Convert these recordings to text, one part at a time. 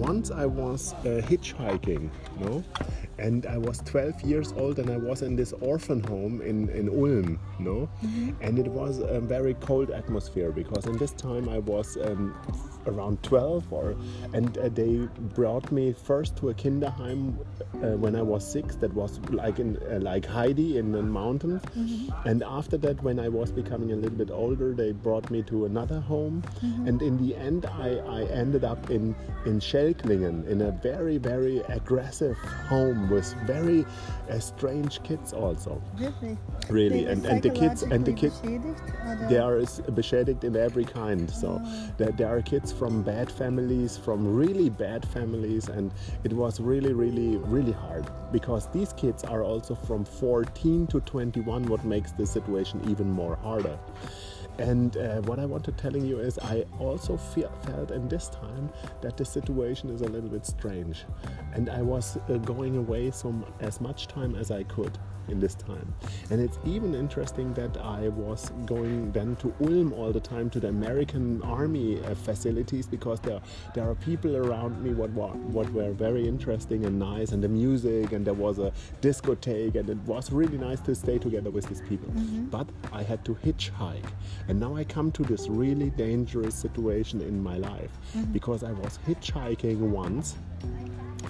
once I was uh, hitchhiking, no, and I was 12 years old, and I was in this orphan home in in Ulm, no, and it was a very cold atmosphere because in this time I was. Um, around 12 or and uh, they brought me first to a kinderheim uh, when i was six that was like in uh, like heidi in the mountains. And after that when i was becoming a little bit older they brought me to another home. And in the end I, I ended up in in Schelklingen in a very very aggressive home with very uh, strange kids also. Really? They and, and the kids and the kids psychologically beschädigt, oder? they are beschädigt in every kind so. There, there are kids from bad families from really bad families and it was really really really hard because these kids are also from 14 to 21 what makes the situation even more harder and uh, what I want to telling you is, I also fe- felt in this time that the situation is a little bit strange, and I was uh, going away some as much time as I could in this time. And it's even interesting that I was going then to Ulm all the time to the American Army uh, facilities because there there are people around me what were, what were very interesting and nice, and the music, and there was a discotheque, and it was really nice to stay together with these people. But I had to hitchhike, and now I come to this really dangerous situation in my life mm-hmm. because I was hitchhiking once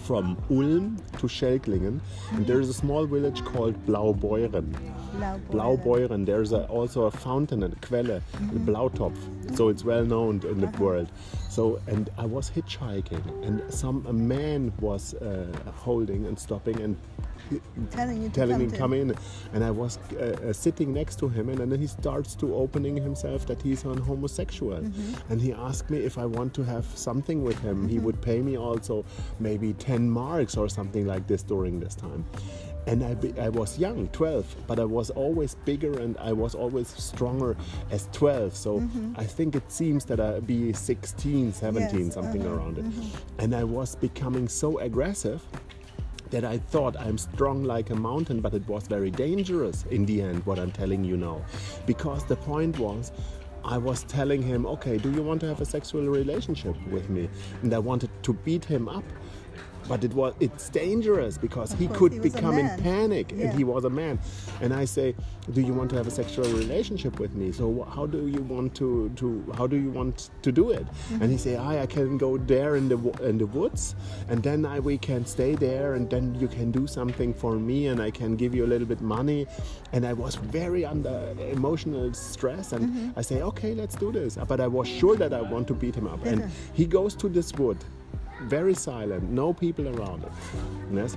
from Ulm to Schelklingen, and there is a small village called Blaubeuren. Blaubeuren. Blaubeuren, there's a, also a fountain, mm-hmm. a Quelle, the Blautopf, so it's well known in the uh-huh. world. So, and I was hitchhiking, and some a man was uh, holding and stopping and Telling you to telling come me to- come in. And i was uh, uh, sitting next to him and then he starts to opening himself that he's an homosexual. Mm-hmm. and he asked me if i want to have something with him. He would pay me also maybe 10 marks or something like this during this time. And I, be, I was young 12 but i was always bigger and i was always stronger as 12 so Mm-hmm. i think it seems that i be 16 17 Yes, something uh-huh, around it. And i was becoming so aggressive that I thought I'm strong like a mountain, but it was very dangerous in the end, what I'm telling you now. Because the point was, I was telling him, okay, do you want to have a sexual relationship with me? And I wanted to beat him up. But it was it's dangerous because he course, could he become in panic Yeah. and he was a man. And I say, do you want to have a sexual relationship with me? So how do you want to, to how do you want to do it? Mm-hmm. And he say, I, I can go there in the in the woods, and then I, we can stay there, and then you can do something for me, and I can give you a little bit money. And I was very under emotional stress, and mm-hmm. I say, okay, let's do this. But I was sure that I want to beat him up, and he goes to this wood, very silent, no people around it. Yes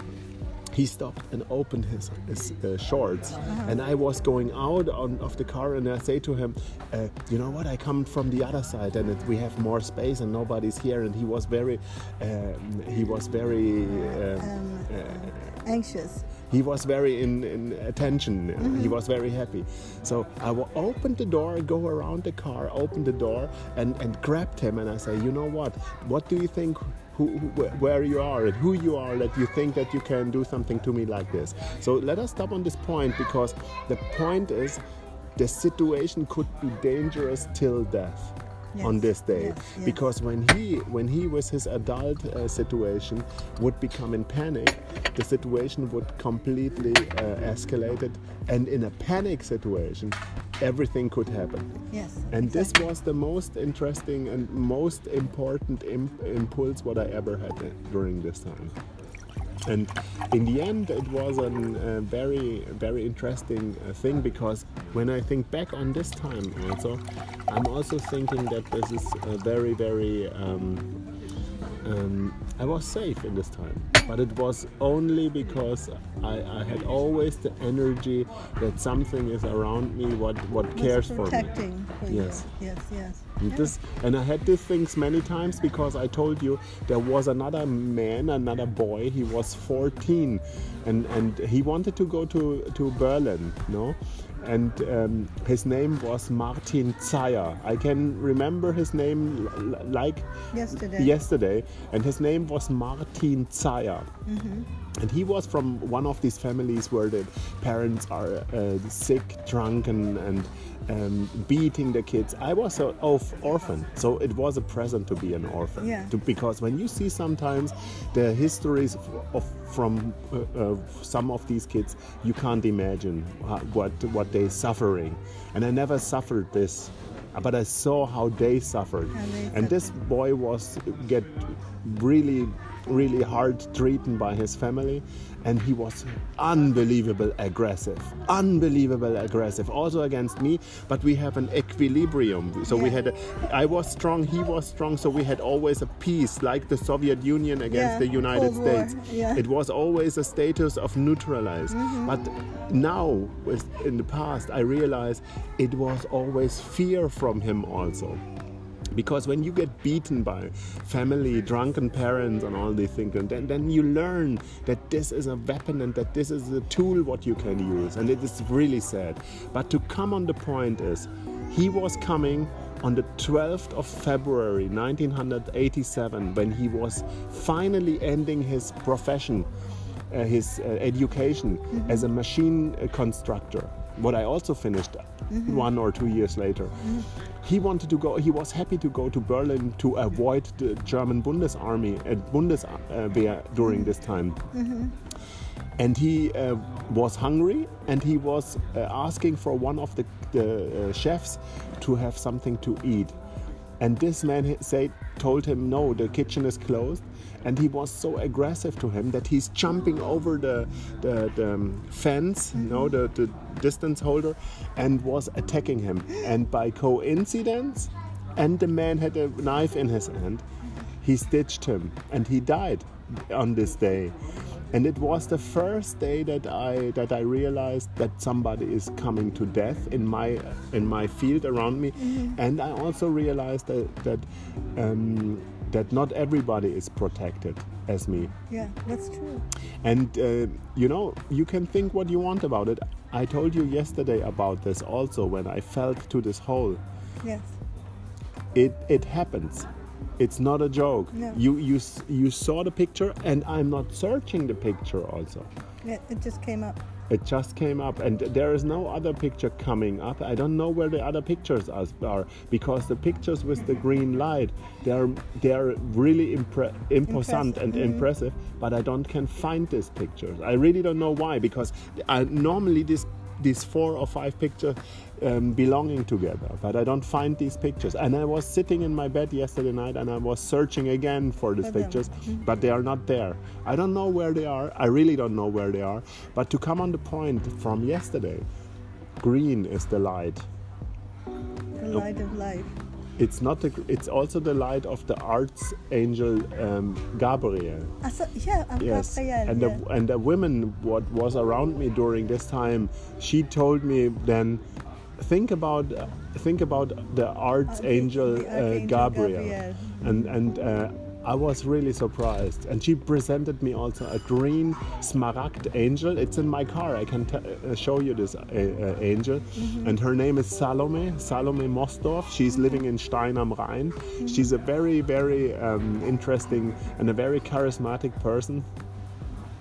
he stopped and opened his, his uh, shorts and i was going out on, of the car and i say to him uh, you know what i come from the other side and it, we have more space and nobody's here and he was very um, he was very um, Um, uh, anxious. he was very in, in attention Mm-hmm. he was very happy so i will open the door go around the car open the door and, and grabbed him and i say you know what what do you think who, who, wh- where you are and who you are that you think that you can do something to me like this. So let us stop on this point because the point is the situation could be dangerous till death on this day. Yes, yes. because when he when he with his adult uh, situation would become in panic the situation would completely uh, escalated. And in a panic situation everything could happen Yes. and exactly. this was the most interesting and most important Im- impulse what i ever had during this time and in the end it was a uh, very very interesting uh, thing because when i think back on this time also i'm also thinking that this is a very very um, um, I was safe in this time, but it was only because I, I had always the energy that something is around me what, what cares for me. for Yes. Yes, yes. And this and I had these things many times because I told you there was another man, another boy. He was 14, and and he wanted to go to to Berlin, no, and um, his name was Martin Zeyer. I can remember his name like Yesterday. yesterday, and his name was Martin Zeyer. And he was from one of these families where the parents are uh, sick, drunk, and, and um, beating the kids. I was an orph- orphan, so it was a present to be an orphan. Yeah. To- because when you see sometimes the histories of, of from uh, uh, some of these kids, you can't imagine what what they suffering. And I never suffered this, but I saw how they suffered. How they and this boy was get really really hard treated by his family and he was unbelievable aggressive unbelievable aggressive also against me but we have an equilibrium. So we had a, i was strong he was strong so we had always a peace like the soviet union against Yeah, the united Cold states. yeah. it was always a status of neutralize Mm-hmm. but now in the past i realize it was always fear from him also because when you get beaten by family drunken parents and all these things and then, then you learn that this is a weapon and that this is a tool what you can use and it is really sad. But to come on the point is he was coming on the 12th of February 1987 when he was finally ending his profession uh, his uh, education as a machine constructor. What I also finished one or two years later. He wanted to go he was happy to go to Berlin to avoid the German Bundesarmy and Bundeswehr during this time. And he uh, was hungry and he was uh, asking for one of the, the uh, chefs to have something to eat and this man said told him no the kitchen is closed. And he was so aggressive to him that he's jumping over the, the, the um, fence you know the, the distance holder and was attacking him. And by coincidence and the man had a knife in his hand he stitched him and he died on this day and it was the first day that I that I realized that somebody is coming to death in my in my field around me and I also realized that that um, that not everybody is protected as me Yeah, that's true. and uh, you know, you can think what you want about it. I told you yesterday about this also when I fell to this hole. Yes. It it happens. It's not a joke. No. You you you saw the picture, and I'm not searching the picture. Also, Yeah, it just came up. it just came up, and there is no other picture coming up. I don't know where the other pictures are because the pictures with the green light, they're they're really impre- imposant and Impressive, mhm. impressive. But I don't can find these pictures. I really don't know why because I, normally this these four or five pictures um, belonging together, but I don't find these pictures. And I was sitting in my bed yesterday night and I was searching again for these pictures, but they are not there. I don't know where they are. I really don't know where they are. But to come on the point from yesterday, green is the light. The light of life. It's not the. It's also the light of the archangel um, Gabriel. I saw, yeah, I'm Yes, Gabriel. and yeah. the and the woman what was around me during this time, she told me then, think about think about the archangel, the uh, archangel Gabriel, Gabriel. and and. Uh, I was really surprised, and she presented me also a green smaragd angel. It's in my car. I can t- uh, show you this uh, uh, angel, Mm-hmm. and her name is Salome. Salome Mosdorf. She's living in Stein am Rhein. Mm-hmm. She's a very, very um, interesting and a very charismatic person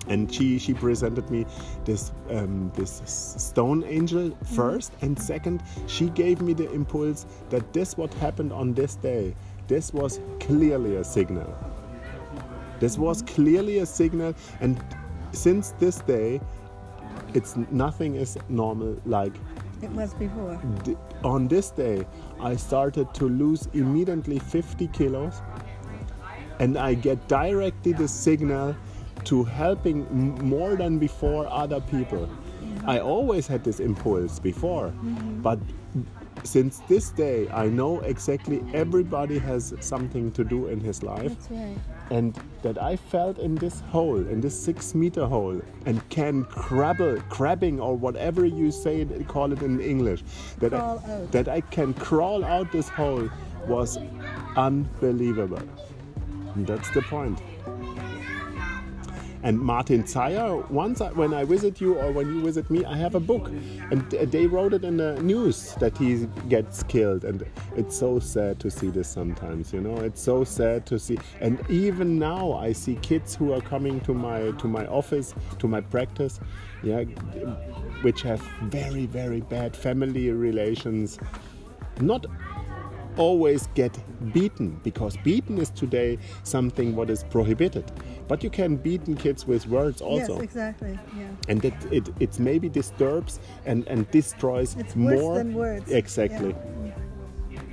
and she she presented me this um, this stone angel first and second she gave me the impulse that this what happened on this day this was clearly a signal. This was clearly a signal and since this day it's nothing is normal like It was before. on this day i started to lose immediately 50 kilos and i get directly the signal to helping m- more than before other people. I always had this impulse before mm-hmm. but since this day i know exactly everybody has something to do in his life That's right. and that I felt in this hole, in this six meter hole, and can crabble, crabbing, or whatever you say, it- call it in English, that Crawl I, out. that I can crawl out this hole was unbelievable. And that's the point. And Martin Zeyer, once I, when I visit you or when you visit me, I have a book, and they wrote it in the news that he gets killed, and it's so sad to see this sometimes. You know, it's so sad to see. And even now, I see kids who are coming to my to my office, to my practice, yeah, which have very very bad family relations. Not always get beaten because beaten is today something what is prohibited but you can beaten kids with words also Yes, exactly. Yeah. and that it, it maybe disturbs and, and destroys It's more than words. exactly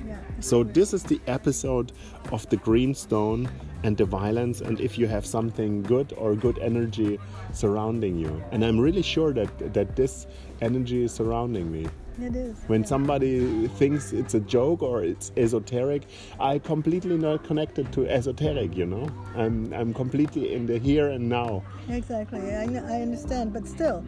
Yeah. so this is the episode of the greenstone and the violence and if you have something good or good energy surrounding you and i'm really sure that that this energy is surrounding me It is. when somebody thinks it's a joke or it's esoteric, I completely not connected to esoteric. You know, I'm I'm completely in the here and now. Exactly. I, I understand, but still,